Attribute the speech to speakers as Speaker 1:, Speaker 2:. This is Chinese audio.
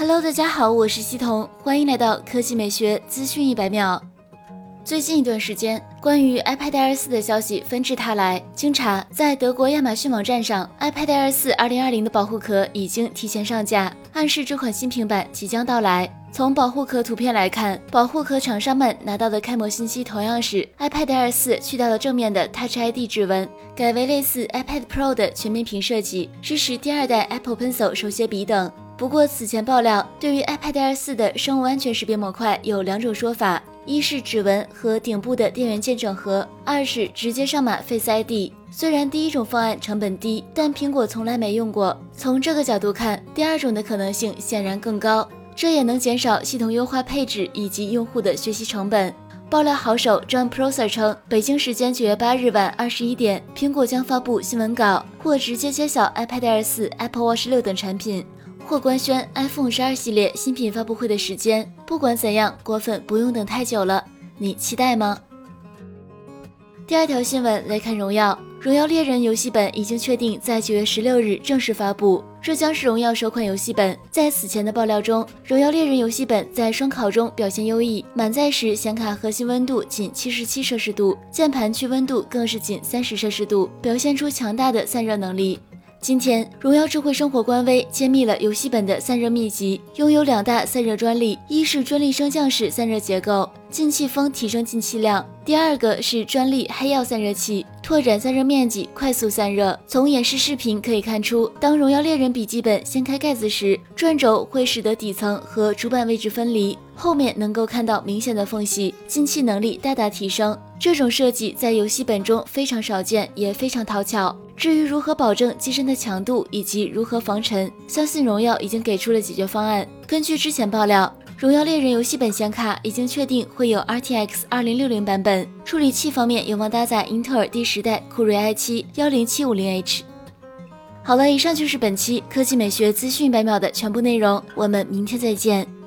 Speaker 1: Hello，大家好，我是西彤，欢迎来到科技美学资讯一百秒。最近一段时间，关于 iPad Air 4的消息纷至沓来。经查，在德国亚马逊网站上，iPad Air 4 2020的保护壳已经提前上架，暗示这款新平板即将到来。从保护壳图片来看，保护壳厂商们拿到的开模信息同样是 iPad Air 4去掉了正面的 Touch ID 指纹，改为类似 iPad Pro 的全面屏设计，支持第二代 Apple Pencil 手写笔等。不过此前爆料，对于 iPad Air 4的生物安全识别模块有两种说法。一是指纹和顶部的电源键整合，二是直接上码 Face ID。虽然第一种方案成本低，但苹果从来没用过。从这个角度看，第二种的可能性显然更高，这也能减少系统优化配置以及用户的学习成本。爆料好手 John Prosser 称，北京时间九月八日晚二十一点，苹果将发布新闻稿，或直接揭晓 iPad Air 四、Apple Watch 六等产品。或官宣 iPhone 十二系列新品发布会的时间。不管怎样，果粉不用等太久了，你期待吗？第二条新闻来看，荣耀《荣耀猎人》游戏本已经确定在九月十六日正式发布，这将是荣耀首款游戏本。在此前的爆料中，《荣耀猎人》游戏本在双考中表现优异，满载时显卡核心温度仅七十七摄氏度，键盘区温度更是仅三十摄氏度，表现出强大的散热能力。今天，荣耀智慧生活官微揭秘了游戏本的散热秘籍，拥有两大散热专利：一是专利升降式散热结构，进气风提升进气量；第二个是专利黑曜散热器，拓展散热面积，快速散热。从演示视频可以看出，当荣耀猎人笔记本掀开盖子时，转轴会使得底层和主板位置分离，后面能够看到明显的缝隙，进气能力大大提升。这种设计在游戏本中非常少见，也非常讨巧。至于如何保证机身的强度以及如何防尘，相信荣耀已经给出了解决方案。根据之前爆料，荣耀猎人游戏本显卡已经确定会有 RTX 2060版本，处理器方面有望搭载英特尔第十代酷睿 i7 10750H。好了，以上就是本期科技美学资讯百秒的全部内容，我们明天再见。